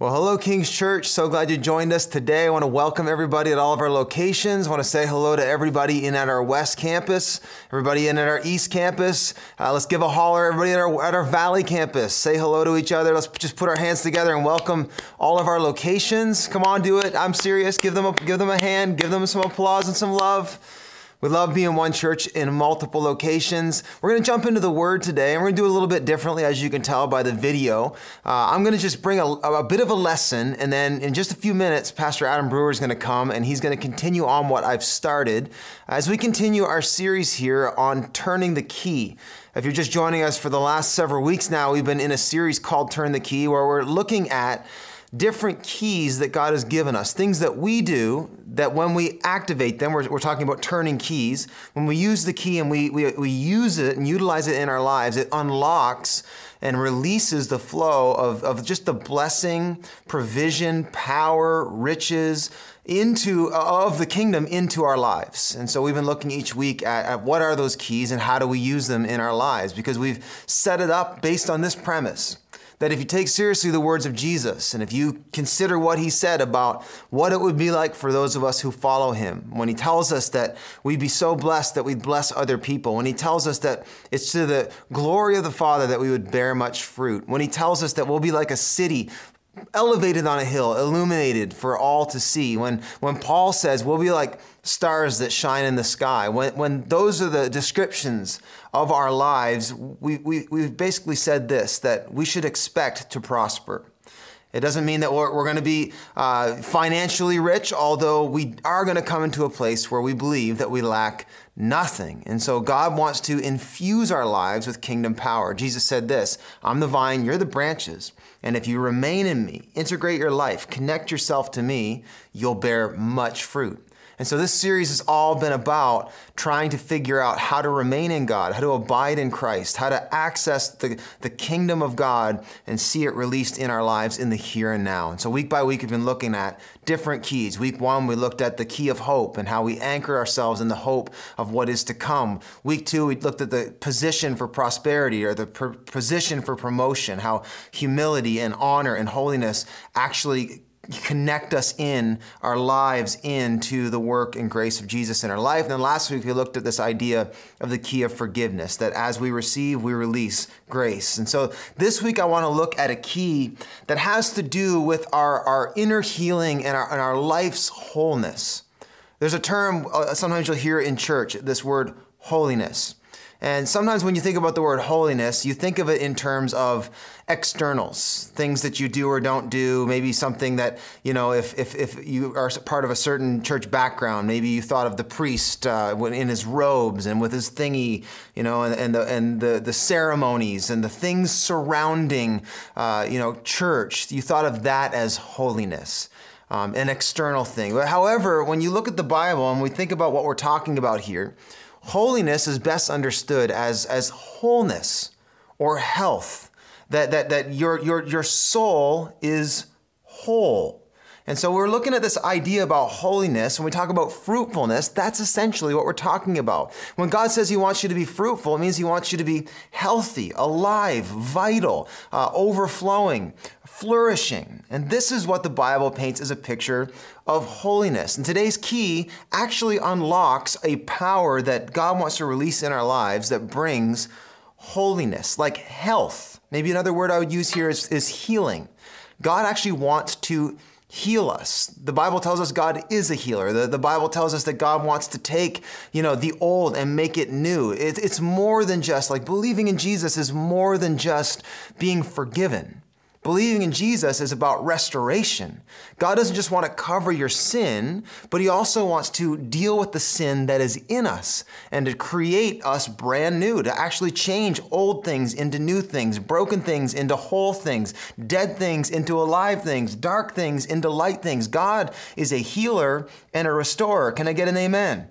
Well, hello, King's Church. So glad you joined us today. I want to welcome everybody at all of our locations. I want to say hello to everybody in at our West Campus, everybody in at our East Campus. Uh, let's give a holler, everybody at our, at our Valley Campus. Say hello to each other. Let's just put our hands together and welcome all of our locations. Come on, do it. I'm serious. Give them a, give them a hand. Give them some applause and some love. We love being one church in multiple locations. We're going to jump into the word today, and we're going to do a little bit differently, as you can tell by the video. Uh, I'm going to just bring a, a, bit of a lesson, and then in just a few minutes, Pastor Adam Brewer is going to come and he's going to continue on what I've started as we continue our series here on turning the key. If you're just joining us for the last several weeks now, we've been in a series called Turn the Key, where we're looking at different keys that God has given us, things that we do that when we activate them, we're, we're talking about turning keys. When we use the key and we, we, we use it and utilize it in our lives, it unlocks and releases the flow of, of just the blessing, provision, power, riches into uh, of the kingdom into our lives. And so we've been looking each week at, at what are those keys and how do we use them in our lives because we've set it up based on this premise that if you take seriously the words of Jesus and if you consider what he said about what it would be like for those of us who follow him, when he tells us that we'd be so blessed that we'd bless other people, when he tells us that it's to the glory of the Father that we would bear much fruit, when he tells us that we'll be like a city elevated on a hill, illuminated for all to see. When, when Paul says we'll be like stars that shine in the sky, when, when those are the descriptions of our lives, we, we, we've basically said this that we should expect to prosper. It doesn't mean that we're, we're going to be uh, financially rich, although we are going to come into a place where we believe that we lack nothing. And so God wants to infuse our lives with kingdom power. Jesus said this I'm the vine, you're the branches. And if you remain in me, integrate your life, connect yourself to me, you'll bear much fruit. And so this series has all been about trying to figure out how to remain in God, how to abide in Christ, how to access the, the kingdom of God and see it released in our lives in the here and now. And so week by week, we've been looking at different keys. Week one, we looked at the key of hope and how we anchor ourselves in the hope of what is to come. Week two, we looked at the position for prosperity or the position for promotion, how humility and honor and holiness actually connect us in our lives into the work and grace of Jesus in our life. And then last week we looked at this idea of the key of forgiveness, that as we receive, we release grace. And so this week I want to look at a key that has to do with our, our inner healing and our, and our life's wholeness. There's a term, uh, sometimes you'll hear in church, this word holiness. And sometimes when you think about the word holiness, you think of it in terms of externals, things that you do or don't do, maybe something that, you know, if, if, if you are part of a certain church background, maybe you thought of the priest uh, in his robes and with his thingy, you know, and, and, the, and the, the ceremonies and the things surrounding, uh, you know, church. You thought of that as holiness. Um, an external thing. But however, when you look at the Bible and we think about what we're talking about here, Holiness is best understood as, as wholeness or health, that, that, that your, your, your soul is whole. And so we're looking at this idea about holiness. When we talk about fruitfulness, that's essentially what we're talking about. When God says He wants you to be fruitful, it means He wants you to be healthy, alive, vital, uh, overflowing, flourishing. And this is what the Bible paints as a picture of holiness. And today's key actually unlocks a power that God wants to release in our lives that brings holiness, like health. Maybe another word I would use here is, is healing. God actually wants to heal us. The Bible tells us God is a healer. The, the Bible tells us that God wants to take, you know, the old and make it new. It, it's more than just like believing in Jesus is more than just being forgiven. Believing in Jesus is about restoration. God doesn't just want to cover your sin, but He also wants to deal with the sin that is in us and to create us brand new, to actually change old things into new things, broken things into whole things, dead things into alive things, dark things into light things. God is a healer and a restorer. Can I get an amen?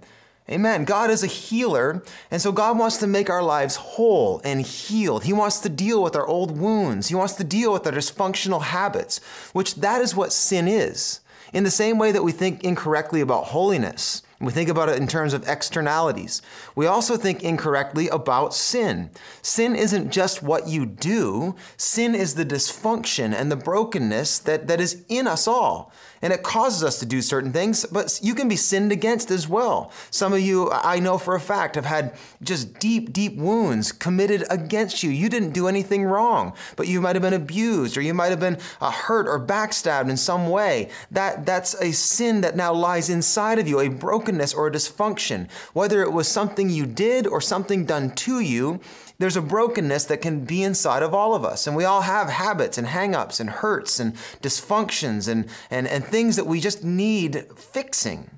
Amen. God is a healer, and so God wants to make our lives whole and healed. He wants to deal with our old wounds. He wants to deal with our dysfunctional habits, which that is what sin is. In the same way that we think incorrectly about holiness, We think about it in terms of externalities. We also think incorrectly about sin. Sin isn't just what you do, sin is the dysfunction and the brokenness that, that is in us all. And it causes us to do certain things, but you can be sinned against as well. Some of you, I know for a fact, have had just deep, deep wounds committed against you. You didn't do anything wrong, but you might have been abused or you might have been uh, hurt or backstabbed in some way. That, that's a sin that now lies inside of you, a brokenness or a dysfunction. Whether it was something you did or something done to you, there's a brokenness that can be inside of all of us. And we all have habits and hangups and hurts and dysfunctions and, and, and things that we just need fixing.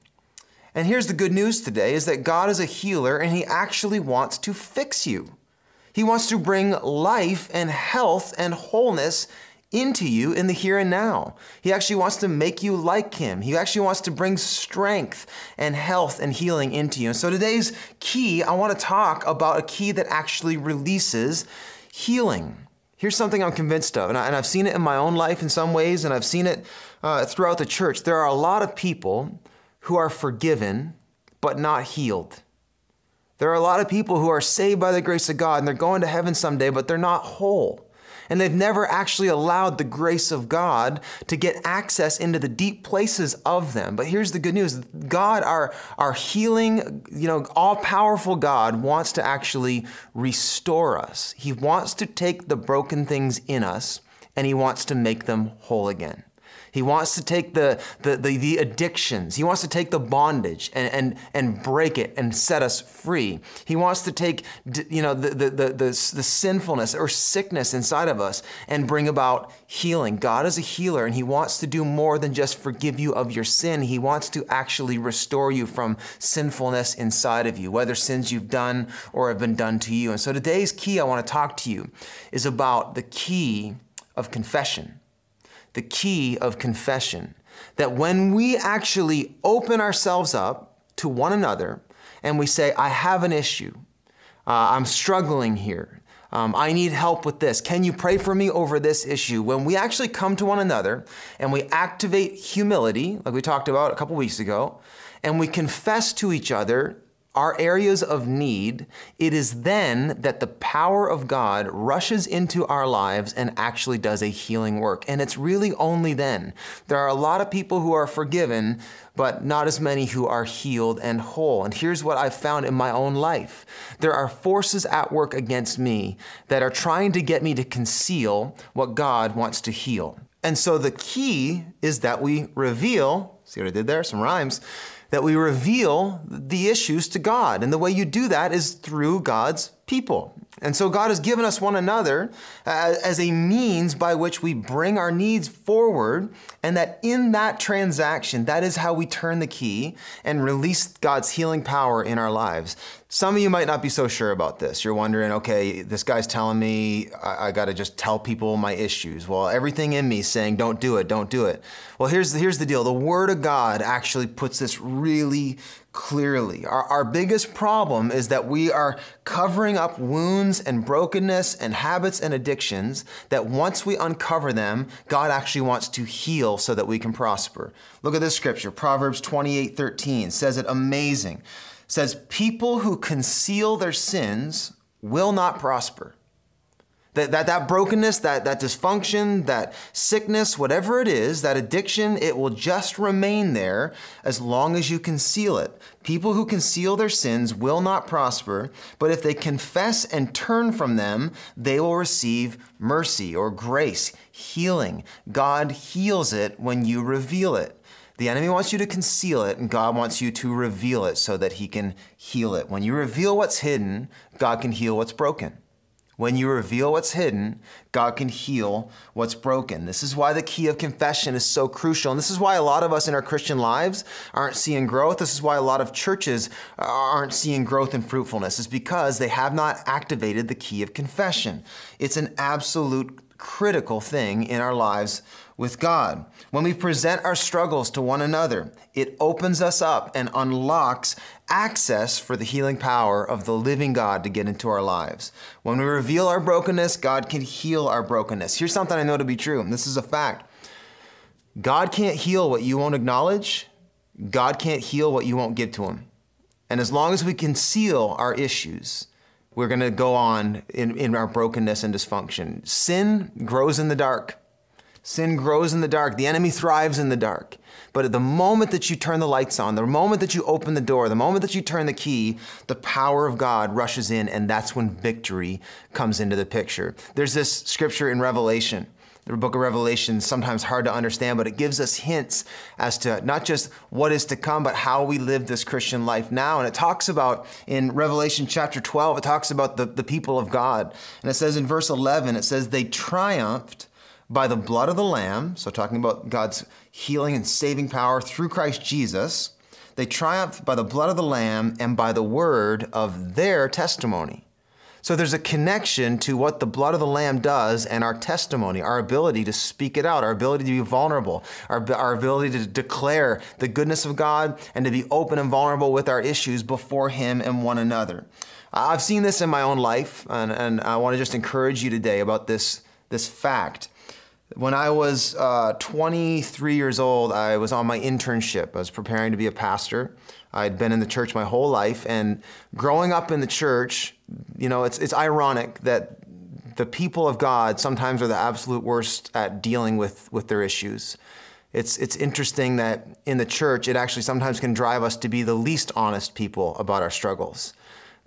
And here's the good news today is that God is a healer and he actually wants to fix you. He wants to bring life and health and wholeness into you in the here and now. He actually wants to make you like Him. He actually wants to bring strength and health and healing into you. And so today's key, I want to talk about a key that actually releases healing. Here's something I'm convinced of, and, I, have seen it in my own life in some ways, and I've seen it uh, throughout the church. There are a lot of people who are forgiven but not healed. There are a lot of people who are saved by the grace of God and they're going to heaven someday, but they're not whole and they've never actually allowed the grace of God to get access into the deep places of them. But here's the good news God, our, our healing, you know, all powerful God, wants to actually restore us. He wants to take the broken things in us and He wants to make them whole again. He wants to take the, the, the, the, addictions. He wants to take the bondage and, and, and break it and set us free. He wants to take you know, the, the, the, the, the sinfulness or sickness inside of us and bring about healing. God is a healer and He wants to do more than just forgive you of your sin. He wants to actually restore you from sinfulness inside of you, whether sins you've done or have been done to you. And so today's key I want to talk to you is about the key of confession the key of confession. That when we actually open ourselves up to one another and we say, I have an issue, uh, I'm struggling here, um, I need help with this. Can you pray for me over this issue? When we actually come to one another and we activate humility, like we talked about a couple weeks ago, and we confess to each other our areas of need, it is then that the power of God rushes into our lives and actually does a healing work. And it's really only then. There are a lot of people who are forgiven, but not as many who are healed and whole. And here's what I've found in my own life there are forces at work against me that are trying to get me to conceal what God wants to heal. And so the key is that we reveal, see what I did there? Some rhymes that we reveal the issues to God. And the way you do that is through God's people. And so God has given us one another uh, as a means by which we bring our needs forward, and that in that transaction, that is how we turn the key and release God's healing power in our lives. Some of you might not be so sure about this. You're wondering, okay, this guy's telling me I, I got to just tell people my issues. Well, everything in me saying, don't do it, don't do it. Well, here's the, here's the deal the Word of God actually puts this really clearly. Our, our biggest problem is that we are covering up wounds and brokenness and habits and addictions that once we uncover them, God actually wants to heal so that we can prosper. Look at this scripture, Proverbs 28 13 says it amazing says, People who conceal their sins will not prosper. That, that, that brokenness, that, that dysfunction, that sickness, whatever it is, that addiction, it will just remain there as long as you conceal it. People who conceal their sins will not prosper, but if they confess and turn from them, they will receive mercy or grace, healing. God heals it when you reveal it. The enemy wants you to conceal it, and God wants you to reveal it so that he can heal it. When you reveal what's hidden, God can heal what's broken. When you reveal what's hidden, God can heal what's broken. This is why the key of confession is so crucial. And this is why a lot of us in our Christian lives aren't seeing growth. This is why a lot of churches aren't seeing growth and fruitfulness, is because they have not activated the key of confession. It's an absolute critical thing in our lives with God. When we present our struggles to one another, it opens us up and unlocks access for the healing power of the living God to get into our lives. When we reveal our brokenness, God can heal our brokenness. Here's something I know to be true, this is a fact God can't heal what you won't acknowledge, God can't heal what you won't give to him. And as long as we conceal our issues, we're going to go on in, in our brokenness and dysfunction. Sin grows in the dark. Sin grows in the dark. The enemy thrives in the dark. But at the moment that you turn the lights on, the moment that you open the door, the moment that you turn the key, the power of God rushes in, and that's when victory comes into the picture. There's this scripture in Revelation the book of Revelation is sometimes hard to understand, but it gives us hints as to not just what is to come, but how we live this Christian life now. And it talks about in Revelation chapter 12, it talks about the, the people of God. And it says in verse 11, it says, They triumphed by the blood of the Lamb. So, talking about God's healing and saving power through Christ Jesus. They triumphed by the blood of the Lamb and by the word of their testimony. So there's a connection to what the blood of the Lamb does and our testimony, our ability to speak it out, our ability to be vulnerable, our, our ability to declare the goodness of God and to be open and vulnerable with our issues before Him and one another. I've seen this in my own life, and, and I want to just encourage you today about this, this fact. When I was uh, 23 years old, I was on my internship. I was preparing to be a pastor. I'd been in the church my whole life, and growing up in the church, you know, it's, it's ironic that the people of God sometimes are the absolute worst at dealing with, with their issues. It's, it's interesting that in the church, it actually sometimes can drive us to be the least honest people about our struggles.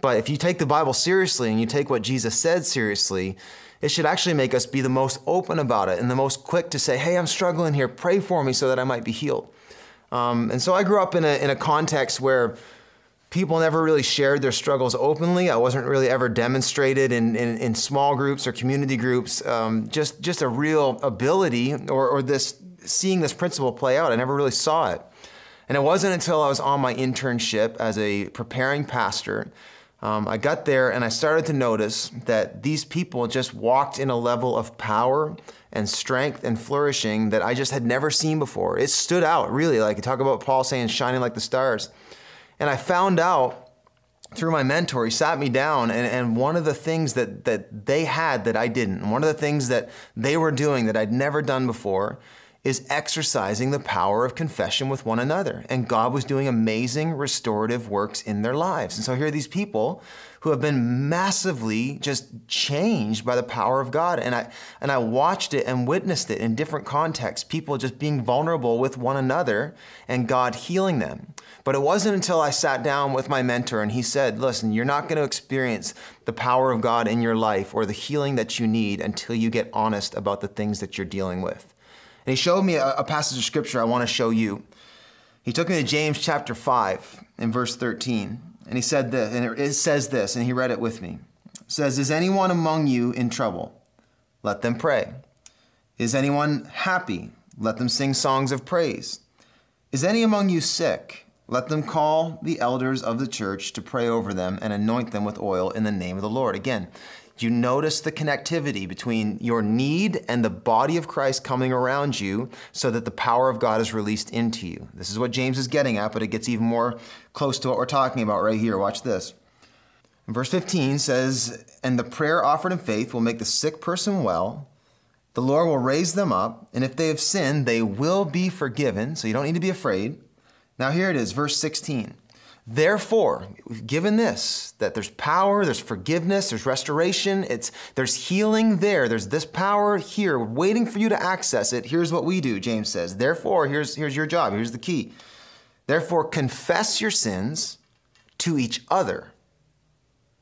But if you take the Bible seriously and you take what Jesus said seriously, it should actually make us be the most open about it and the most quick to say, hey, I'm struggling here, pray for me so that I might be healed. Um, and so I grew up in a, in a context where people never really shared their struggles openly. I wasn't really ever demonstrated in, in, in small groups or community groups. Um, just, just a real ability or, or this seeing this principle play out. I never really saw it. And it wasn't until I was on my internship as a preparing pastor um, I got there and I started to notice that these people just walked in a level of power and strength and flourishing that I just had never seen before. It stood out really, like you talk about Paul saying, shining like the stars. And I found out through my mentor, he sat me down, and, and one of the things that, that they had that I didn't, and one of the things that they were doing that I'd never done before, is exercising the power of confession with one another. And God was doing amazing restorative works in their lives. And so here are these people who have been massively just changed by the power of God. And I and I watched it and witnessed it in different contexts, people just being vulnerable with one another and God healing them. But it wasn't until I sat down with my mentor and he said, "Listen, you're not going to experience the power of God in your life or the healing that you need until you get honest about the things that you're dealing with." And he showed me a, a passage of scripture I want to show you. He took me to James chapter 5 in verse 13. And he said this, and it says this, and he read it with me. It says, Is anyone among you in trouble? Let them pray. Is anyone happy? Let them sing songs of praise. Is any among you sick? Let them call the elders of the church to pray over them and anoint them with oil in the name of the Lord. Again, you notice the connectivity between your need and the body of Christ coming around you so that the power of God is released into you. This is what James is getting at, but it gets even more close to what we're talking about right here. Watch this. Verse 15 says, And the prayer offered in faith will make the sick person well. The Lord will raise them up, and if they have sinned, they will be forgiven. So you don't need to be afraid. Now, here it is, verse 16. Therefore, given this, that there's power, there's forgiveness, there's restoration, it's, there's healing there, there's this power here, waiting for you to access it. Here's what we do, James says. Therefore, here's, here's your job, here's the key. Therefore, confess your sins to each other,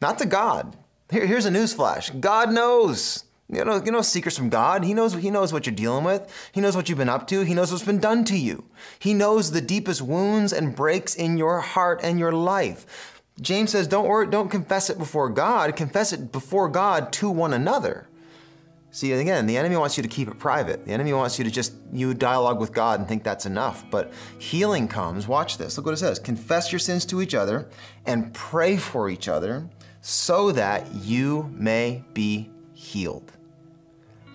not to God. Here, here's a newsflash God knows. You know, you know secrets from God. He knows, he knows what you're dealing with. He knows what you've been up to. He knows what's been done to you. He knows the deepest wounds and breaks in your heart and your life. James says, don't worry, don't confess it before God. Confess it before God to one another. See, again, the enemy wants you to keep it private. The enemy wants you to just you dialogue with God and think that's enough. But healing comes. Watch this. Look what it says. Confess your sins to each other and pray for each other so that you may be healed.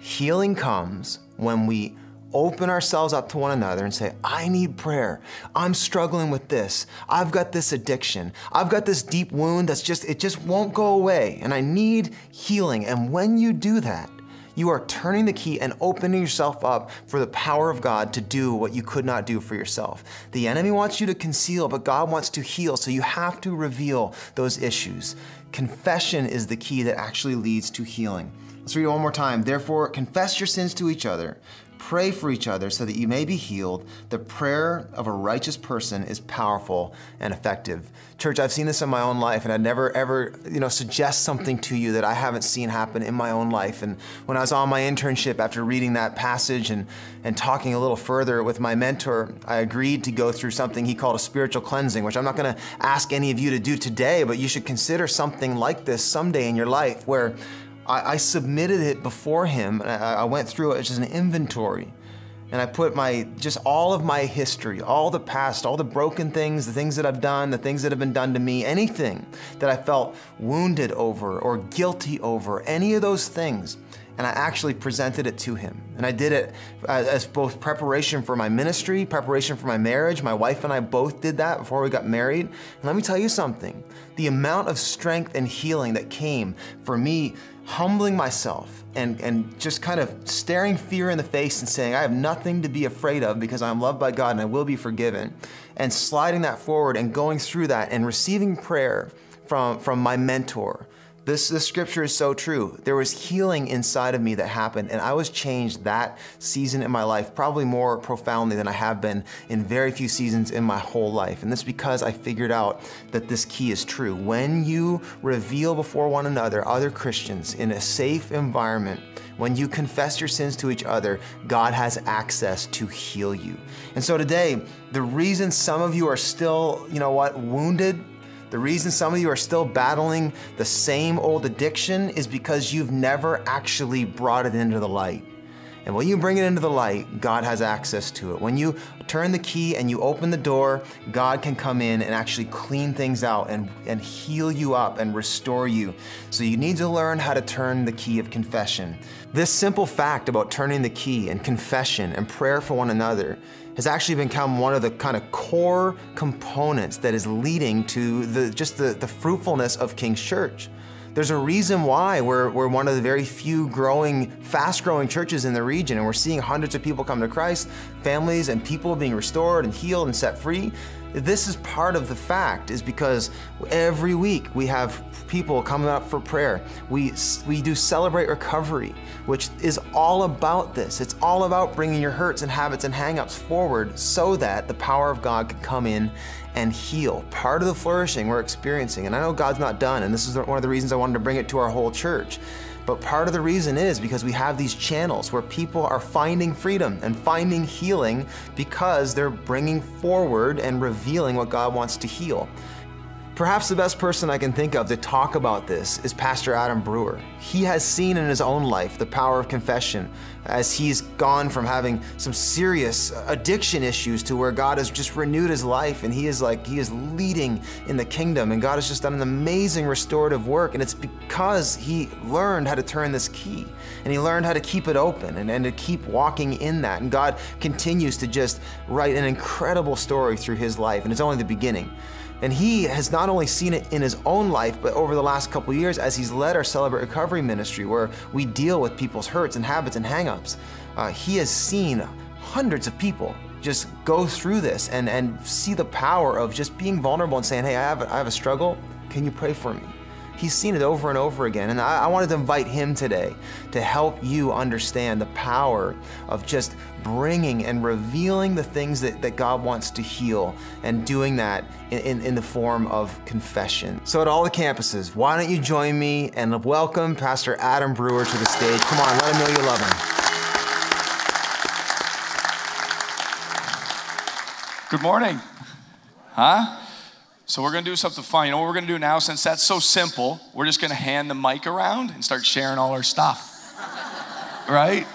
Healing comes when we open ourselves up to one another and say, I need prayer. I'm struggling with this. I've got this addiction. I've got this deep wound that's just, it just won't go away. And I need healing. And when you do that, you are turning the key and opening yourself up for the power of God to do what you could not do for yourself. The enemy wants you to conceal, but God wants to heal, so you have to reveal those issues. Confession is the key that actually leads to healing. Let's read it one more time. Therefore, confess your sins to each other Pray for each other so that you may be healed. The prayer of a righteous person is powerful and effective. Church, I've seen this in my own life, and I'd never ever, you know, suggest something to you that I haven't seen happen in my own life. And when I was on my internship after reading that passage and, and talking a little further with my mentor, I agreed to go through something he called a spiritual cleansing, which I'm not gonna ask any of you to do today, but you should consider something like this someday in your life where I, I submitted it before him. I, I went through it as just an inventory. And I put my, just all of my history, all the past, all the broken things, the things that I've done, the things that have been done to me, anything that I felt wounded over or guilty over, any of those things and I actually presented it to him. And I did it uh, as both preparation for my ministry, preparation for my marriage. My wife and I both did that before we got married. And let me tell you something the amount of strength and healing that came for me humbling myself and, and just kind of staring fear in the face and saying, I have nothing to be afraid of because I'm loved by God and I will be forgiven, and sliding that forward and going through that and receiving prayer from, from my mentor this, this scripture is so true. There was healing inside of me that happened, and I was changed that season in my life, probably more profoundly than I have been in very few seasons in my whole life. And this because I figured out that this key is true. When you reveal before one another, other Christians, in a safe environment, when you confess your sins to each other, God has access to heal you. And so today, the reason some of you are still, you know what, wounded the reason some of you are still battling the same old addiction is because you've never actually brought it into the light. And when you bring it into the light, God has access to it. When you turn the key and you open the door, God can come in and actually clean things out and, and heal you up and restore you. So you need to learn how to turn the key of confession. This simple fact about turning the key and confession and prayer for one another has actually become one of the kind of core components that is leading to the, just the, the fruitfulness of King's Church. There's a reason why we're, we're one of the very few growing, fast growing churches in the region, and we're seeing hundreds of people come to Christ, families and people being restored and healed and set free. This is part of the fact, is because every week we have people coming up for prayer. We, we do celebrate recovery, which is all about this. It's all about bringing your hurts and habits and hangups forward so that the power of God can come in and heal. Part of the flourishing we're experiencing, and I know God's not done, and this is one of the reasons I wanted to bring it to our whole church. But part of the reason is because we have these channels where people are finding freedom and finding healing because they're bringing forward and revealing what God wants to heal. Perhaps the best person I can think of to talk about this is Pastor Adam Brewer. He has seen in his own life the power of confession as he's gone from having some serious addiction issues to where God has just renewed his life and he is like, he is leading in the kingdom and God has just done an amazing restorative work. And it's because he learned how to turn this key and he learned how to keep it open and, and to keep walking in that. And God continues to just write an incredible story through his life, and it's only the beginning. And he has not only seen it in his own life, but over the last couple years as he's led our Celebrate Recovery ministry, where we deal with people's hurts and habits and hangups. Uh, he has seen hundreds of people just go through this and, and see the power of just being vulnerable and saying, Hey, I have, I have a struggle. Can you pray for me? He's seen it over and over again. And I, I, wanted to invite him today to help you understand the power of just bringing and revealing the things that, that God wants to heal and doing that in, in, in the form of confession. So, at all the campuses, why don't you join me and welcome Pastor Adam Brewer to the stage? Come on, let him know you love him. Good morning. Huh? So we're going to do something fun. You know what we're going to do now? Since that's so simple, we're just going to hand the mic around and start sharing all our stuff. right?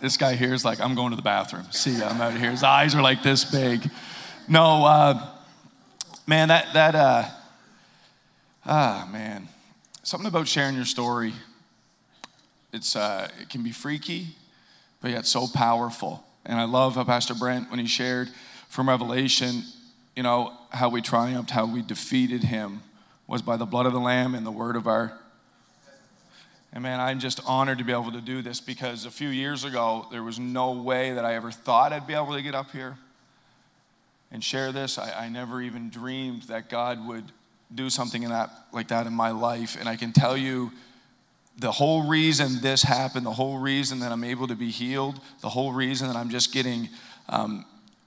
This guy here is like, I'm going to the bathroom. See, ya, I'm out of here. His eyes are like this big. No, uh, man, that that uh, ah man, something about sharing your story. It's uh, it can be freaky, but yet so powerful. And I love how Pastor Brent, when he shared from Revelation, you know, how we triumphed, how we defeated him was by the blood of the Lamb and the word of our And man, I'm just honored to be able to do this because a few years ago, there was no way that I ever thought I'd be able to get up here and share this. I, I never even dreamed that God would do something in that, like that in my life. And I can tell you the whole reason this happened, the whole reason that I'm able to be healed, the whole reason that I'm just getting. Um,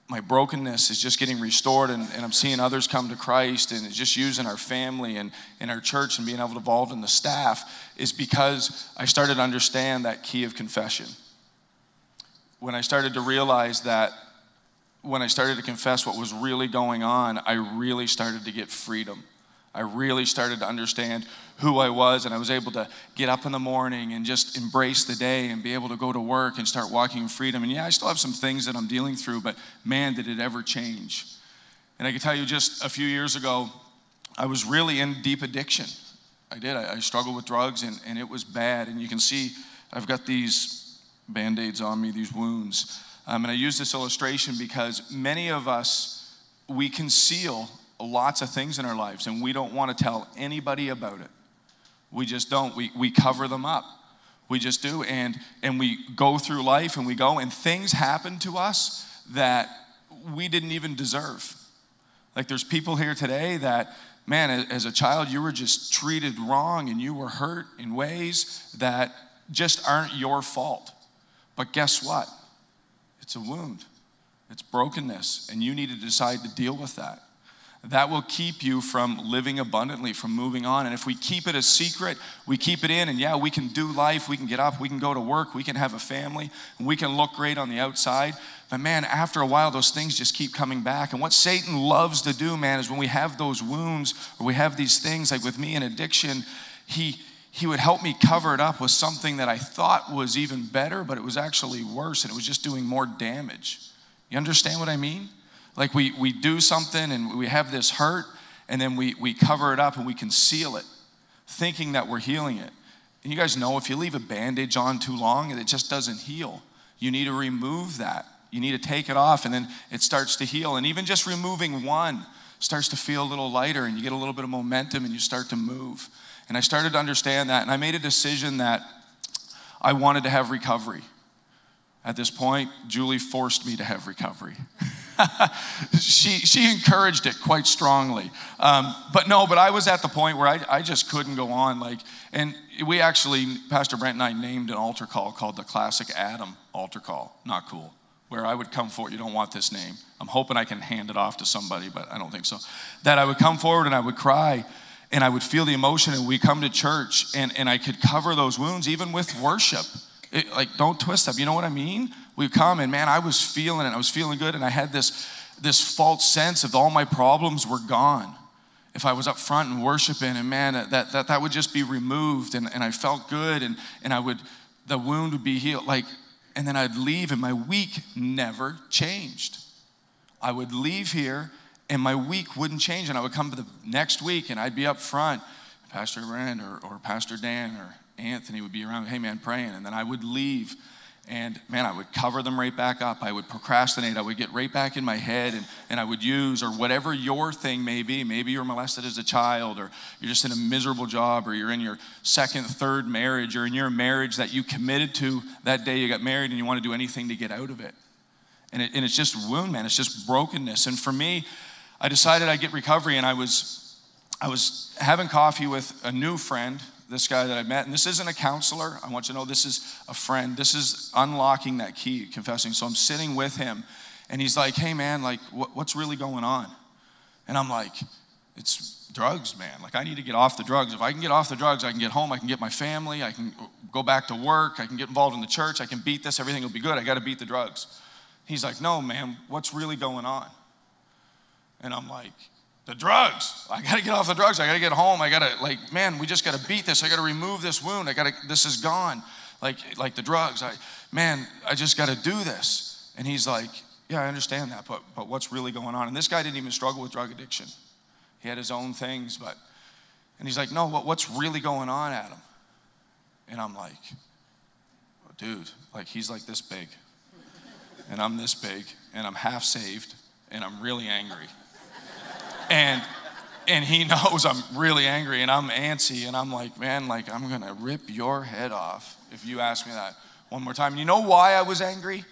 my brokenness is just getting restored and, and, i'm seeing others come to christ and just using our family and in our church and being able to involve in the staff is because i started to understand that key of confession when i started to realize that when I started to confess what was really going on, I really started to get freedom. I really started to understand who I was, and I was able to get up in the morning and just embrace the day and be able to go to work and start walking in freedom. And yeah, I still have some things that I'm dealing through, but man, did it ever change. And I can tell you just a few years ago, I was really in deep addiction. I did. I, I struggled with drugs, and, and it was bad. And you can see I've got these band aids on me, these wounds. Um, and I use this illustration because many of us, we conceal lots of things in our lives and we don't want to tell anybody about it. We just don't. We, we cover them up. We just do. And, and we go through life and we go, and things happen to us that we didn't even deserve. Like there's people here today that, man, as a child, you were just treated wrong and you were hurt in ways that just aren't your fault. But guess what? It's a wound, it's brokenness, and you need to decide to deal with that. That will keep you from living abundantly, from moving on. And if we keep it a secret, we keep it in, and yeah, we can do life, we can get up, we can go to work, we can have a family, we can look great on the outside. But man, after a while, those things just keep coming back. And what Satan loves to do, man, is when we have those wounds or we have these things, like with me in addiction, he he would help me cover it up with something that I thought was even better, but it was actually worse and it was just doing more damage. You understand what I mean? Like we, we do something and we have this hurt, and then we, we cover it up and we conceal it, thinking that we're healing it. And you guys know if you leave a bandage on too long, it just doesn't heal. You need to remove that. You need to take it off, and then it starts to heal. And even just removing one starts to feel a little lighter, and you get a little bit of momentum and you start to move. And I started to understand that, and I made a decision that I wanted to have recovery. At this point, Julie forced me to have recovery. she, she encouraged it quite strongly. Um, but no, but I was at the point where I, I just couldn't go on. Like, and we actually, Pastor Brent and I named an altar call called the Classic Adam altar call. Not cool. Where I would come forward, you don't want this name. I'm hoping I can hand it off to somebody, but I don't think so. That I would come forward and I would cry and I would feel the emotion, and we come to church, and, and I could cover those wounds even with worship. It, like, don't twist up. You know what I mean? We come, and man, I was feeling it. I was feeling good, and I had this, this false sense of all my problems were gone. If I was up front and worshiping, and man, that, that, that would just be removed, and, and I felt good, and, and I would, the wound would be healed. Like, and then I'd leave, and my week never changed. I would leave here, and my week wouldn't change. And I would come the next week and I'd be up front. Pastor Brand or, or Pastor Dan or Anthony would be around, hey man, praying. And then I would leave and man, I would cover them right back up. I would procrastinate. I would get right back in my head and, and I would use, or whatever your thing may be. Maybe you're molested as a child, or you're just in a miserable job, or you're in your second, third marriage, or in your marriage that you committed to that day you got married and you want to do anything to get out of it. And, it, and it's just wound, man. It's just brokenness. And for me, I decided I'd get recovery, and I was, I was having coffee with a new friend, this guy that I met. And this isn't a counselor. I want you to know this is a friend. This is unlocking that key, confessing. So I'm sitting with him, and he's like, hey, man, like, what, what's really going on? And I'm like, it's drugs, man. Like, I need to get off the drugs. If I can get off the drugs, I can get home, I can get my family, I can go back to work, I can get involved in the church, I can beat this, everything will be good. I got to beat the drugs. He's like, no, man, what's really going on? And I'm like, the drugs. I got to get off the drugs. I got to get home. I got to like, man, we just got to beat this. I got to remove this wound. I got to. This is gone. Like, like the drugs. I, man, I just got to do this. And he's like, yeah, I understand that, but but what's really going on? And this guy didn't even struggle with drug addiction. He had his own things, but. And he's like, no, what, what's really going on, Adam? And I'm like, dude, like he's like this big, and I'm this big, and I'm half saved, and I'm really angry. And and he knows I'm really angry and I'm antsy and I'm like, man, like I'm gonna rip your head off if you ask me that one more time. And you know why I was angry?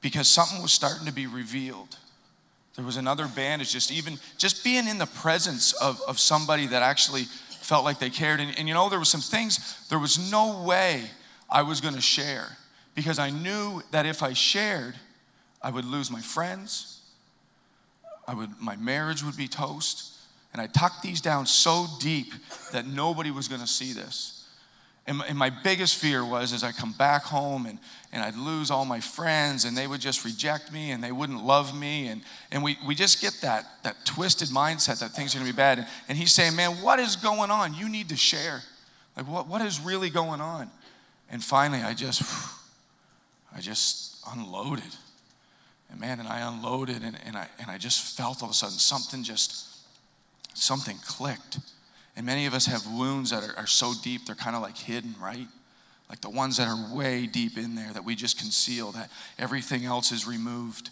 Because something was starting to be revealed. There was another bandage, just even just being in the presence of, of somebody that actually felt like they cared. And, and you know, there was some things, there was no way I was gonna share because I knew that if I shared, I would lose my friends, I would, my marriage would be toast. And I tucked these down so deep that nobody was going to see this. And, and my biggest fear was as I come back home and, and I'd lose all my friends and they would just reject me and they wouldn't love me. And, and we, we just get that, that twisted mindset that things are going to be bad. And, and he's saying, Man, what is going on? You need to share. Like, what, what is really going on? And finally, I just, I just unloaded. And man, and I unloaded and, and, I, and I just felt all of a sudden something just, something clicked. And many of us have wounds that are, are so deep, they're kind of like hidden, right? Like the ones that are way deep in there that we just conceal, that everything else is removed.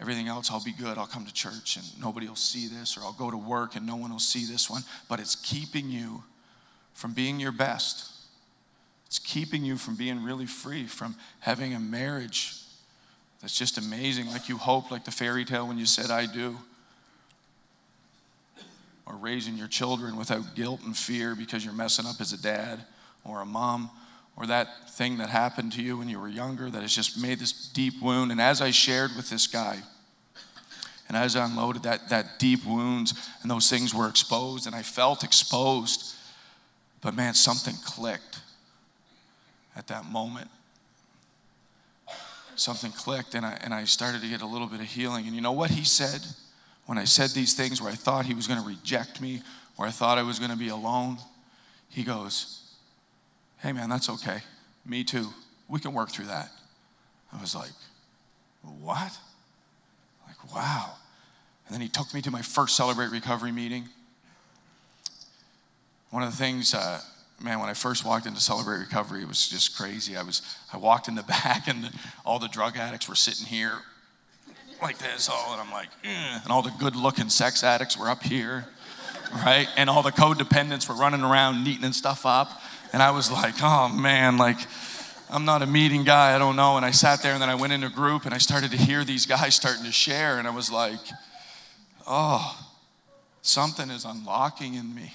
Everything else, I'll be good. I'll come to church and nobody will see this, or I'll go to work and no one will see this one. But it's keeping you from being your best. It's keeping you from being really free, from having a marriage that's just amazing, like you hoped, like the fairy tale when you said, I do. Or raising your children without guilt and fear because you're messing up as a dad or a mom, or that thing that happened to you when you were younger that has just made this deep wound. And as I shared with this guy, and as I unloaded that, that deep wounds and those things were exposed, and I felt exposed, but man, something clicked at that moment something clicked and I, and I started to get a little bit of healing. And you know what he said? When I said these things where I thought he was going to reject me, where I thought I was going to be alone, he goes, Hey man, that's okay. Me too. We can work through that. I was like, What? Like, wow. And then he took me to my first Celebrate Recovery meeting. One of the things, uh, man, when I first walked into Celebrate Recovery, it was just crazy. I was, I walked in the back, and the, all the drug addicts were sitting here like this, all, and I'm like, eh. and all the good-looking sex addicts were up here, right? And all the codependents were running around neatening stuff up, and I was like, oh man, like. I'm not a meeting guy, I don't know. And I sat there and then I went in a group and I started to hear these guys starting to share, and I was like, oh, something is unlocking in me.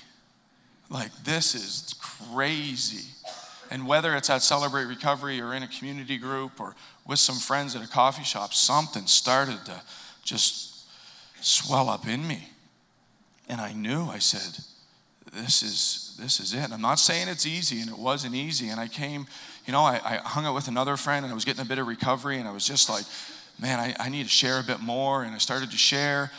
Like, this is crazy. And whether it's at Celebrate Recovery or in a community group or with some friends at a coffee shop, something started to just swell up in me. And I knew, I said, this is this is it. I'm not saying it's easy, and it wasn't easy. And I came, you know, I, I hung out with another friend and I was getting a bit of recovery, and I was just like, man, I, I need to share a bit more. And I started to share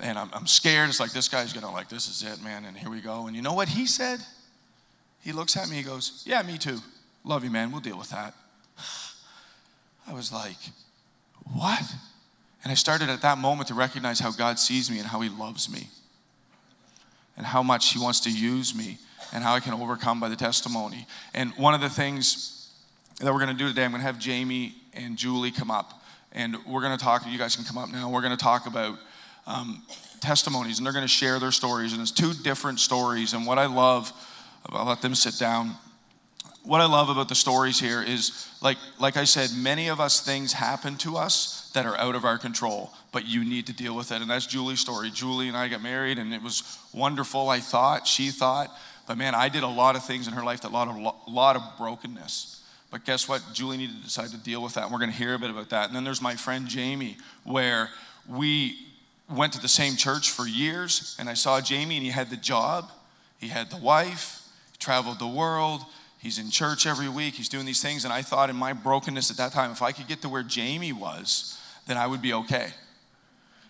and I'm, I'm scared. It's like this guy's gonna like this is it, man. And here we go. And you know what he said? He looks at me. He goes, "Yeah, me too. Love you, man. We'll deal with that." I was like, "What?" And I started at that moment to recognize how God sees me and how He loves me, and how much He wants to use me, and how I can overcome by the testimony. And one of the things that we're gonna do today, I'm gonna have Jamie and Julie come up, and we're gonna talk. You guys can come up now. We're gonna talk about um, testimonies and they're going to share their stories. And it's two different stories. And what I love, I'll let them sit down. What I love about the stories here is, like, like I said, many of us things happen to us that are out of our control, but you need to deal with it. And that's Julie's story. Julie and I got married, and it was wonderful. I thought, she thought, but man, I did a lot of things in her life, that a lot of lot of brokenness. But guess what? Julie needed to decide to deal with that. And we're going to hear a bit about that. And then there's my friend Jamie, where we went to the same church for years, and I saw Jamie, and he had the job, he had the wife, he traveled the world, he's in church every week, he's doing these things. And I thought, in my brokenness at that time, if I could get to where Jamie was, then I would be okay.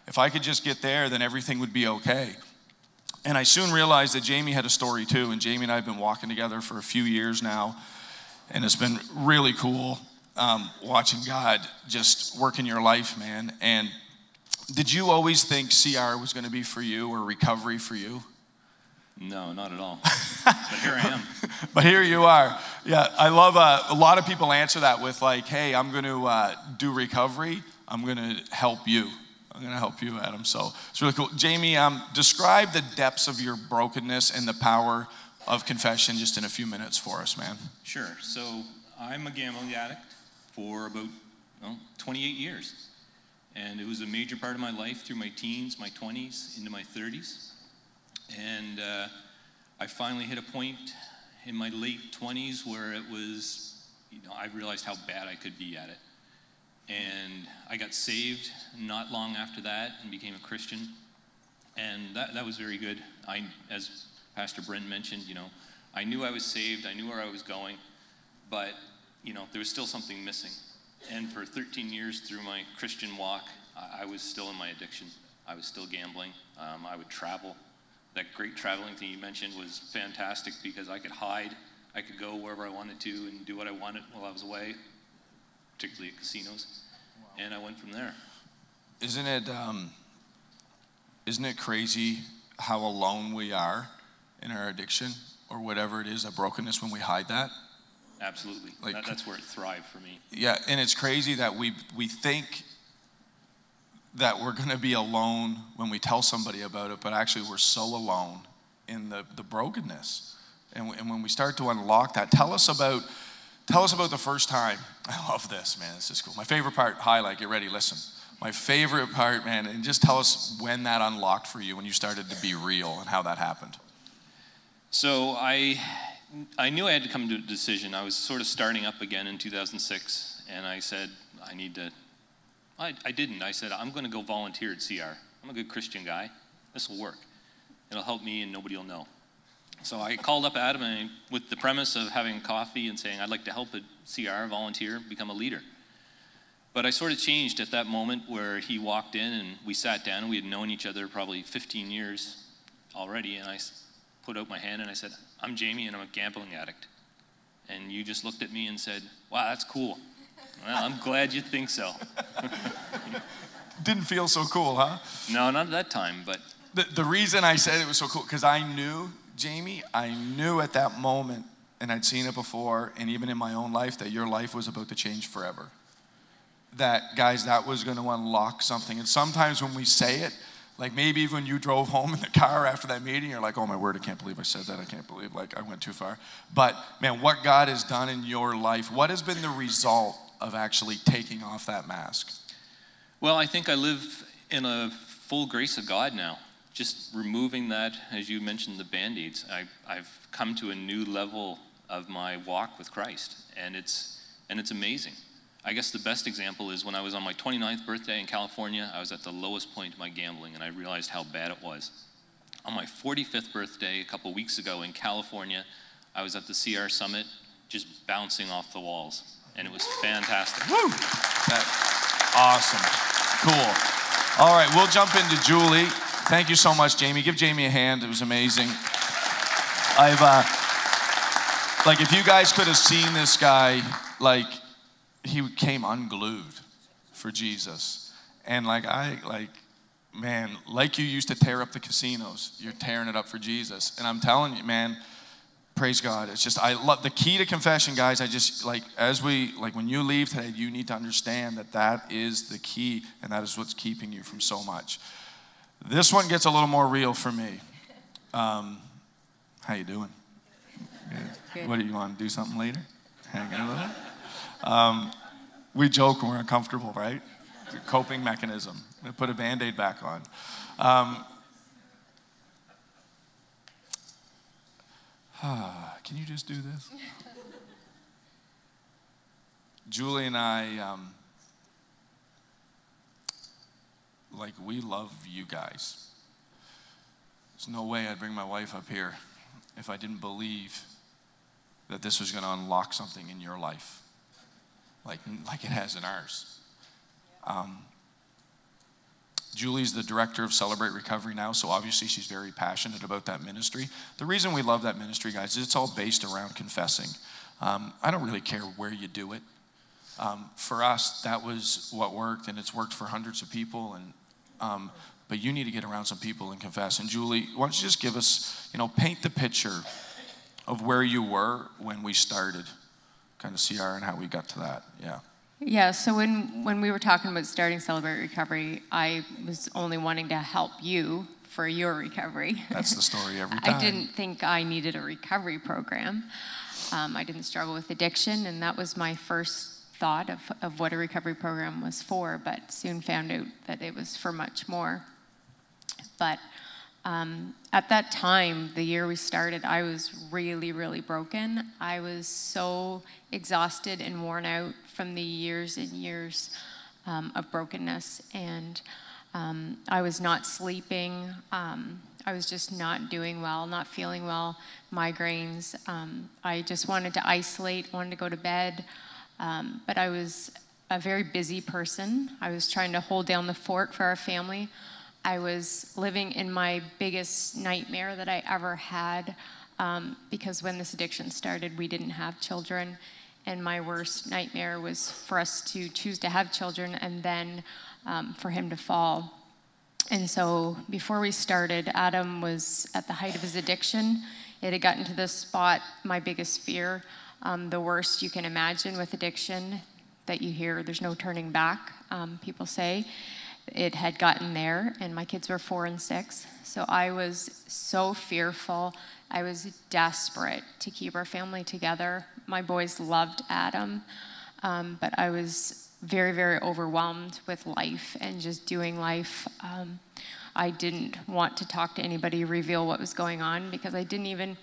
If I could just get there, then everything would be okay. And I soon realized that Jamie had a story too, and Jamie and I have been walking together for a few years now, and it's been really cool um, watching God just work in your life, man. And did you always think CR was going to be for you or recovery for you? No, not at all. but here I am. but here you are. Yeah, I love uh, a lot of people answer that with like, "Hey, I'm going to uh, do recovery. I'm going to help you. I'm going to help you, Adam. So it's really cool. Jamie, um, describe the depths of your brokenness and the power of confession just in a few minutes for us, man. Sure. So I'm a gambling addict for about well, 28 years. And it was a major part of my life through my teens, my 20s, into my 30s. And uh, I finally hit a point in my late 20s where it was, you know, I realized how bad I could be at it. And I got saved not long after that and became a Christian. And that, that was very good. I, as Pastor Brent mentioned, you know, I knew I was saved, I knew where I was going, but, you know, there was still something missing. And for 13 years through my Christian walk, I, I was still in my addiction. I was still gambling. Um, I would travel. That great traveling thing you mentioned was fantastic because I could hide. I could go wherever I wanted to and do what I wanted while I was away particularly at casinos. Wow. And I went from there. Isn't it, um, isn't it crazy how alone we are in our addiction or whatever it is, a brokenness when we hide that? Absolutely. Like, that, that's where it thrived for me. Yeah, and it's crazy that we, we think that we're going to be alone when we tell somebody about it, but actually we're so alone in the, the brokenness. And, and when we start to unlock that, tell us about Tell us about the first time. I love this, man. This is cool. My favorite part, highlight, get ready, listen. My favorite part, man, and just tell us when that unlocked for you, when you started to be real and how that happened. So I, I knew I had to come to a decision. I was sort of starting up again in 2006, and I said, I need to, I, I didn't. I said, I'm going to go volunteer at CR. I'm a good Christian guy. This will work. It'll help me, and nobody will know. So I called up Adam and, with the premise of having coffee and saying, I'd like to help a CR volunteer become a leader. But I sort of changed at that moment where he walked in and we sat down and we had known each other probably 15 years already. And I put out my hand and I said, I'm Jamie and I'm a gambling addict. And you just looked at me and said, Wow, that's cool. Well, I'm glad you think so. Didn't feel so cool, huh? No, not at that time, but. The, the reason I said it was so cool, because I knew Jamie, I knew at that moment, and I'd seen it before, and even in my own life, that your life was about to change forever. That, guys, that was going to unlock something. And sometimes when we say it, like maybe when you drove home in the car after that meeting, you're like, oh my word, I can't believe I said that. I can't believe like I went too far. But man, what God has done in your life, what has been the result of actually taking off that mask? Well, I think I live in a full grace of God now just removing that, as you mentioned, the band aids, I've come to a new level of my walk with Christ, and it's, and it's amazing. I guess the best example is when I was on my 29th birthday in California, I was at the lowest point of my gambling, and I realized how bad it was. On my 45th birthday, a couple weeks ago in California, I was at the CR Summit just bouncing off the walls, and it was fantastic. Woo! Awesome. Cool. All right, we'll jump into Julie. Thank you so much, Jamie. Give Jamie a hand. It was amazing. I've, uh, like, if you guys could have seen this guy, like, he came unglued for Jesus. And, like, I, like, man, like you used to tear up the casinos, you're tearing it up for Jesus. And I'm telling you, man, praise God. It's just, I love the key to confession, guys. I just, like, as we, like, when you leave today, you need to understand that that is the key and that is what's keeping you from so much. This one gets a little more real for me. Um, how you doing? Good. What do you want to do something later? Hang on a little. Um, we joke when we're uncomfortable, right? Coping mechanism. Put a band-aid back on. Um, can you just do this? Julie and I um, like we love you guys. There's no way I'd bring my wife up here if I didn't believe that this was going to unlock something in your life, like, like it has in ours. Um, Julie's the director of Celebrate Recovery now, so obviously she's very passionate about that ministry. The reason we love that ministry, guys, is it's all based around confessing. Um, I don't really care where you do it. Um, for us, that was what worked, and it's worked for hundreds of people, and um, but you need to get around some people and confess. And Julie, why don't you just give us, you know, paint the picture of where you were when we started, kind of CR and how we got to that. Yeah. Yeah, so when, when we were talking about starting Celebrate Recovery, I was only wanting to help you for your recovery. That's the story every time. I didn't think I needed a recovery program. Um, I didn't struggle with addiction, and that was my first thought of, of what a recovery program was for, but soon found out that it was for much more. But um, at that time, the year we started, I was really, really broken. I was so exhausted and worn out from the years and years um, of brokenness, and um, I was not sleeping. Um, I was just not doing well, not feeling well, migraines. Um, I just wanted to isolate, wanted to go to bed, um, but I was a very busy person. I was trying to hold down the fort for our family. I was living in my biggest nightmare that I ever had um, because when this addiction started, we didn't have children. And my worst nightmare was for us to choose to have children and then um, for him to fall. And so before we started, Adam was at the height of his addiction. It had gotten to this spot, my biggest fear, um, the worst you can imagine with addiction that you hear, there's no turning back, um, people say it had gotten there, and my kids were four and six. So I was so fearful. I was desperate to keep our family together. My boys loved Adam, um, but I was very, very overwhelmed with life and just doing life. Um, I didn't want to talk to anybody, reveal what was going on, because I didn't even,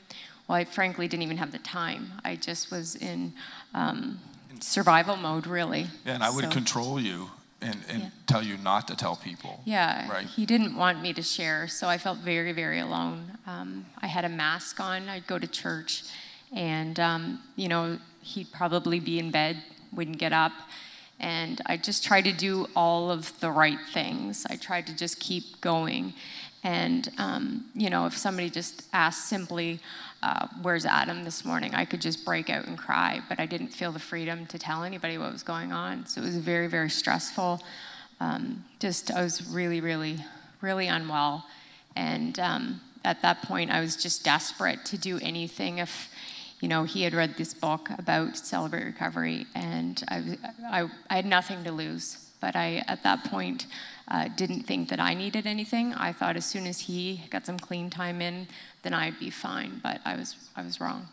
well, I frankly didn't even have the time. I just was in um, survival mode, really. Yeah, and I would So- control you and, and Yeah. tell you not to tell people. Yeah, Right. he didn't want me to share, so I felt very, very alone. Um, I had a mask on. I'd go to church, and um, you know, he'd probably be in bed, wouldn't get up, and I just tried to do all of the right things. I tried to just keep going, and um, you know, if somebody just asked simply, uh, "Where's Adam this morning?" I could just break out and cry, but I didn't feel the freedom to tell anybody what was going on. So it was very, very stressful um, just I was really, really, really unwell, and um, at that point I was just desperate to do anything. If you know, he had read this book about celebrate recovery, and I, I, I had nothing to lose. But I, at that point, uh, didn't think that I needed anything. I thought as soon as he got some clean time in, then I'd be fine. But I was, I was wrong.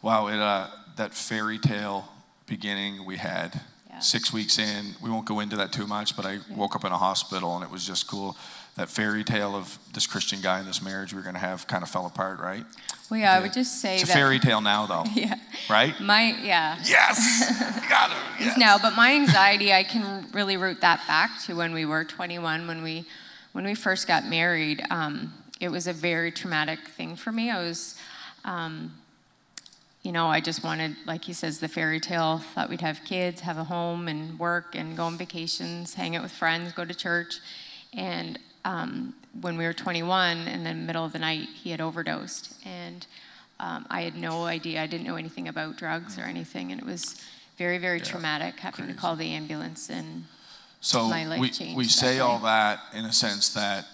Wow, it, uh, that fairy tale beginning we had Yeah. six weeks in, we won't go into that too much, but I woke up in a hospital and it was just cool. That fairy tale of this Christian guy and this marriage we were going to have kind of fell apart, right? Well, yeah, I would just say It's a fairy tale now, though, Yeah, right? my yeah. Yes! Got it. Yes. No, but my anxiety, I can really root that back to when we were 21, when we, when we first got married. Um, it was a very traumatic thing for me. I was, um, you know, I just wanted, like he says, the fairy tale. Thought we'd have kids, have a home, and work, and go on vacations, hang out with friends, go to church. And um, when we were 21, in the middle of the night, he had overdosed, and um, I had no idea. I didn't know anything about drugs or anything, and it was very, very traumatic having to call the ambulance. And So my life we, changed we say all that in a sense that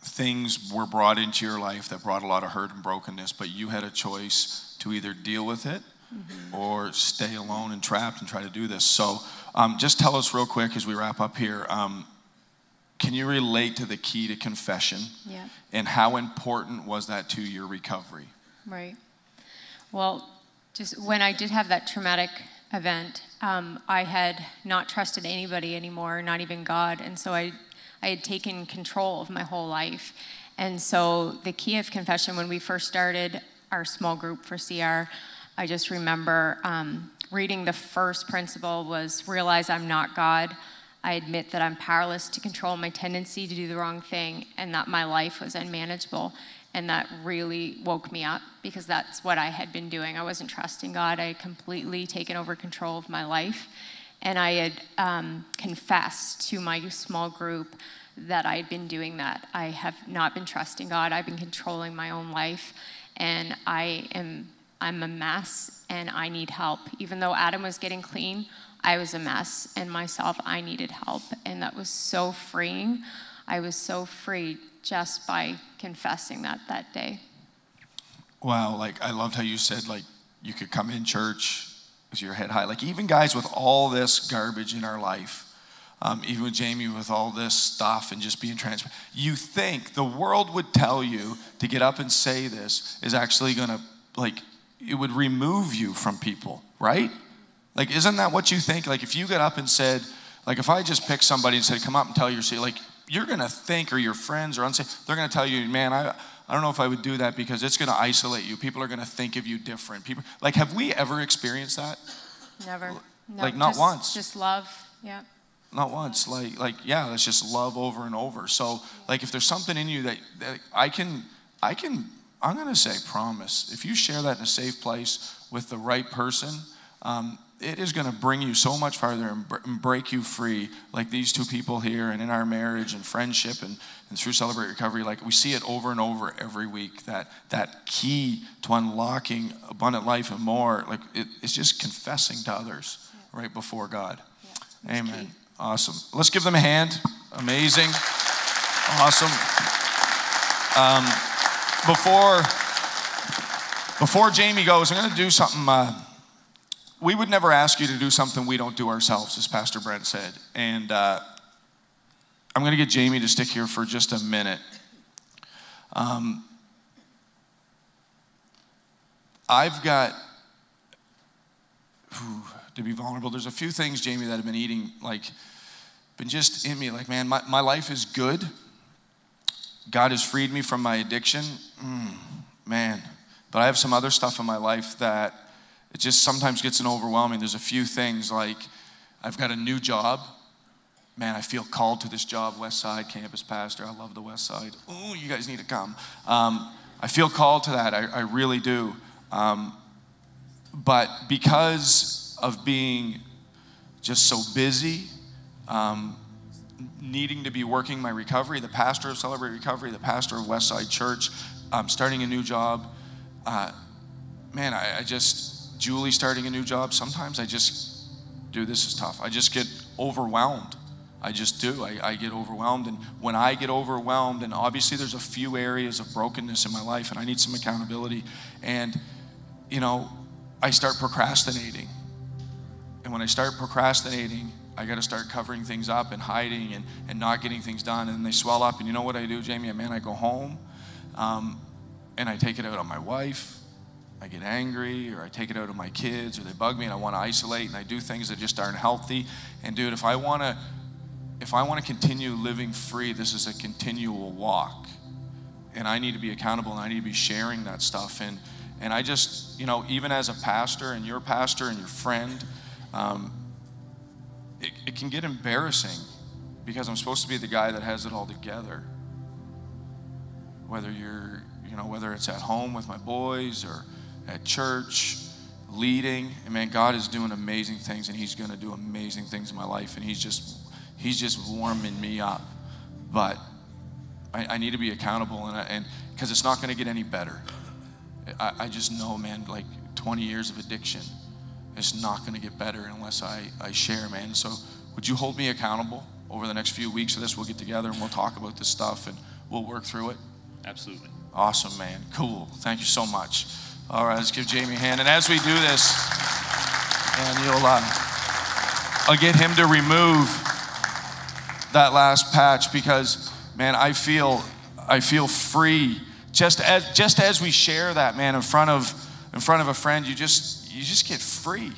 things were brought into your life that brought a lot of hurt and brokenness, but you had a choice to either deal with it Mm-hmm. or stay alone and trapped and try to do this. So um, just tell us real quick as we wrap up here. Um, can you relate to the key to confession yeah. and how important was that to your recovery? Right. Well, just when I did have that traumatic event, um, I had not trusted anybody anymore, not even God, and so I, I had taken control of my whole life. And so the key of confession, when we first started our small group for CR, I just remember um, reading the first principle was realize I'm not God. I admit that I'm powerless to control my tendency to do the wrong thing and that my life was unmanageable. And that really woke me up because that's what I had been doing. I wasn't trusting God. I had completely taken over control of my life. And I had um, confessed to my small group that I had been doing that. I have not been trusting God. I've been controlling my own life. And I am I'm a mess and I need help. Even though Adam was getting clean, I was a mess and myself, I needed help. And that was so freeing. I was so free just by confessing that that day. Wow, like I loved how you said like you could come in church Is your head high? Like, even guys with all this garbage in our life, um, even with Jamie with all this stuff and just being transparent, you think the world would tell you to get up and say this is actually gonna, like, it would remove you from people, right? Like, isn't that what you think? Like, if you got up and said, like, if I just pick somebody and said, come up and tell your secret, like, you're gonna think, or your friends or unsafe, they're gonna tell you, man, I, I don't know if I would do that because it's gonna isolate you. People are gonna think of you different. People, like, have we ever experienced that? Never. No, Like, not just- once. Just love. Yeah. Not once. Like, like, yeah, that's just love over and over. So, like, if there's something in you that, that I can, I can, I'm gonna say promise. If you share that in a safe place with the right person, um, it is gonna bring you so much farther and, br- and break you free. Like these two people here, and in our marriage and friendship, and, and through Celebrate Recovery, like we see it over and over every week. That that key to unlocking abundant life and more, like it, it's just confessing to others right before God. that's Amen. key. Awesome. Let's give them a hand. Amazing. Awesome. Um, before before Jamie goes, I'm going to do something. Uh, we would never ask you to do something we don't do ourselves, as Pastor Brent said. And uh, I'm going to get Jamie to stick here for just a minute. Um, I've got whew, to be vulnerable. There's a few things, Jamie, that have been eating, like, been just in me. Like, man, my, my life is good. God has freed me from my addiction. Mm, man. But I have some other stuff in my life that it just sometimes gets an overwhelming. There's a few things like I've got a new job. Man, I feel called to this job, West Side campus pastor. I love the West Side. Oh, you guys need to come. Um, I feel called to that. I, I really do. Um, but because of being just so busy, um, needing to be working my recovery, the pastor of Celebrate Recovery, the pastor of Westside Church, um, starting a new job. Uh, man, I, I just, Julie starting a new job, sometimes I just, dude, this is tough. I just get overwhelmed. I just do. I, I get overwhelmed. And when I get overwhelmed, and obviously there's a few areas of brokenness in my life, and I need some accountability. And, you know, I start procrastinating. And when I start procrastinating, I got to start covering things up and hiding and, and not getting things done. And they swell up. And you know what I do, Jamie? Man, I go home um, and I take it out on my wife. I get angry or I take it out on my kids or they bug me and I want to isolate and I do things that just aren't healthy. And dude, if I want to if I want to continue living free, this is a continual walk. And I need to be accountable and I need to be sharing that stuff. And and I just, you know, even as a pastor and your pastor and your friend, um, it, it can get embarrassing because I'm supposed to be the guy that has it all together. Whether you're, you know, whether it's at home with my boys or at church, leading, and man, God is doing amazing things, and He's going to do amazing things in my life, and He's just, He's just warming me up. But I, I need to be accountable, and and because it's not going to get any better. I, I just know, man, like 20 years of addiction, it's not going to get better unless I, I share, man. So would you hold me accountable over the next few weeks of this? We'll get together and we'll talk about this stuff and we'll work through it. Absolutely. Awesome, man. Cool. Thank you so much. All right, let's give Jamie a hand. And as we do this, and you'll, uh, I'll get him to remove that last patch because, man, I feel, I feel free. Just as, just as we share that, man, in front of, in front of a friend, you just, you just get free.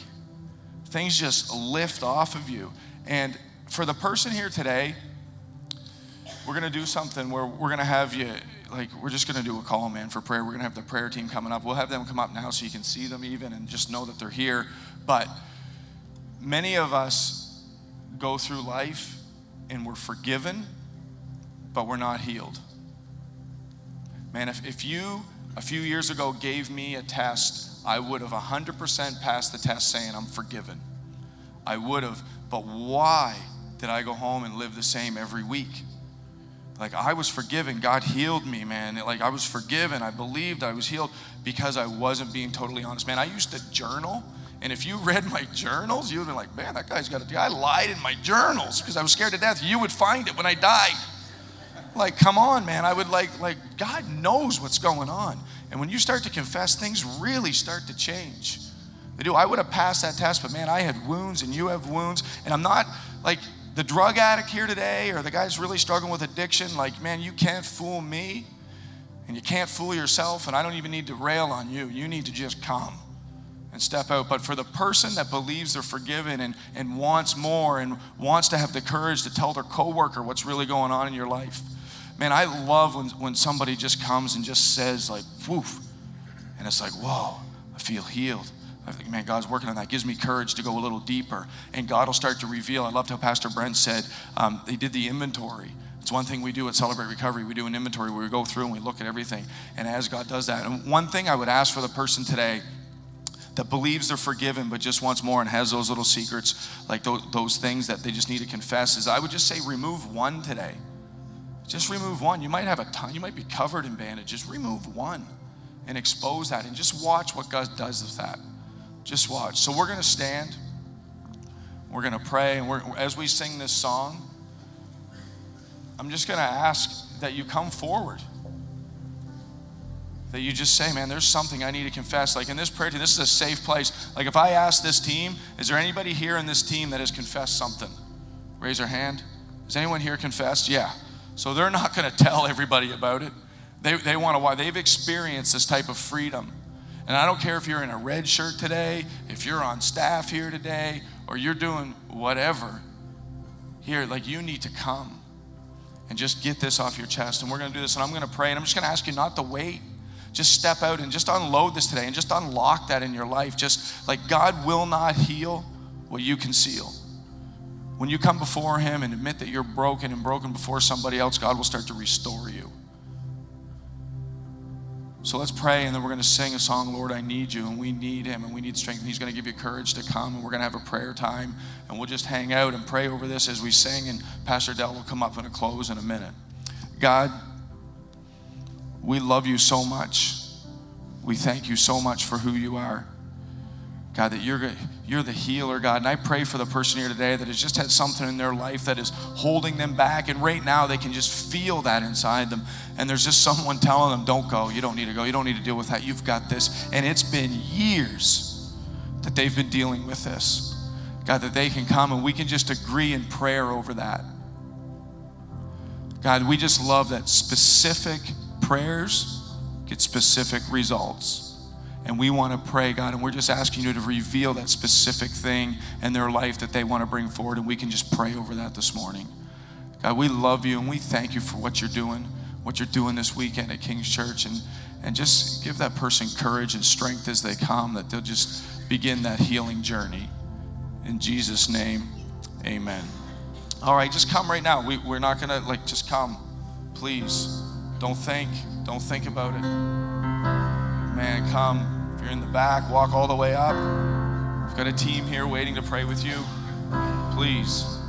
Things just lift off of you. And for the person here today, we're to do something where we're to have you like we're just going to do a call man for prayer. We're going to have the prayer team coming up. We'll have them come up now so you can see them even and just know that they're here. But many of us go through life and we're forgiven but we're not healed. Man if, if you a few years ago gave me a test i would have 100% passed the test saying i'm forgiven. I would have. But why did i go home and live the same every week like I was forgiven. God healed me, man. Like I was forgiven. I believed I was healed because I wasn't being totally honest. Man, I used to journal. And if you read my journals, you would be like, man, that guy's got a I lied in my journals because I was scared to death. You would find it when I died. Like, come on, man. I would like, like, God knows what's going on. And when you start to confess, things really start to change. They do. I would have passed that test, but man, I had wounds and you have wounds. And I'm not like the drug addict here today or the guy guy's really struggling with addiction. Like, man, you can't fool me and you can't fool yourself. And I don't even need to rail on you. You need to just come and step out. But for the person that believes they're forgiven and, and wants more and wants to have the courage to tell their coworker what's really going on in your life, man, I love when, when somebody just comes and just says, like, woof. And it's like, whoa, I feel healed. I think, man, God's working on that. Gives me courage to go a little deeper. And God will start to reveal. I loved how Pastor Brent said um, they did the inventory. It's one thing we do at Celebrate Recovery. We do an inventory where we go through and we look at everything. And as God does that, and one thing I would ask for the person today that believes they're forgiven but just wants more and has those little secrets, like those, those things that they just need to confess, is I would just say remove one today. Just remove one. You might have a ton, you might be covered in bandages. Remove one and expose that and just watch what God does with that. Just watch. So we're going to stand. We're going to pray. And as we sing this song, I'm just going to ask that you come forward. That you just say, man, there's something I need to confess. Like in this prayer team, this is a safe place. Like if I ask this team, is there anybody here in this team that has confessed something? Raise your hand. Has anyone here confessed? Yeah. So they're not going to tell everybody about it. They, they want to why they've experienced this type of freedom. And I don't care if you're in a red shirt today, if you're on staff here today, or you're doing whatever here, like you need to come and just get this off your chest. And we're going to do this, and I'm going to pray, and I'm just going to ask you not to wait. Just step out and just unload this today and just unlock that in your life. Just like God will not heal what you conceal. When you come before Him and admit that you're broken and broken before somebody else, God will start to restore you. So let's pray, and then we're going to sing a song, Lord, I need you, and we need him, and we need strength, and he's going to give you courage to come, and we're going to have a prayer time, and we'll just hang out and pray over this as we sing, and Pastor Dell will come up and a close in a minute. God, we love you so much. We thank you so much for who you are. God, that you're, you're the healer, God. And I pray for the person here today that has just had something in their life that is holding them back. And right now they can just feel that inside them. And there's just someone telling them, don't go. You don't need to go. You don't need to deal with that. You've got this. And it's been years that they've been dealing with this. God, that they can come and we can just agree in prayer over that. God, we just love that specific prayers get specific results. And we want to pray, God, and we're just asking you to reveal that specific thing in their life that they want to bring forward, and we can just pray over that this morning. God, we love you and we thank you for what you're doing, what you're doing this weekend at King's Church, and, and just give that person courage and strength as they come, that they'll just begin that healing journey. In Jesus' name, amen. All right, just come right now. We, we're not going to, like, just come. Please. Don't think. Don't think about it. Man, come If you're in the back, walk all the way up. We've got a team here waiting to pray with you. Please.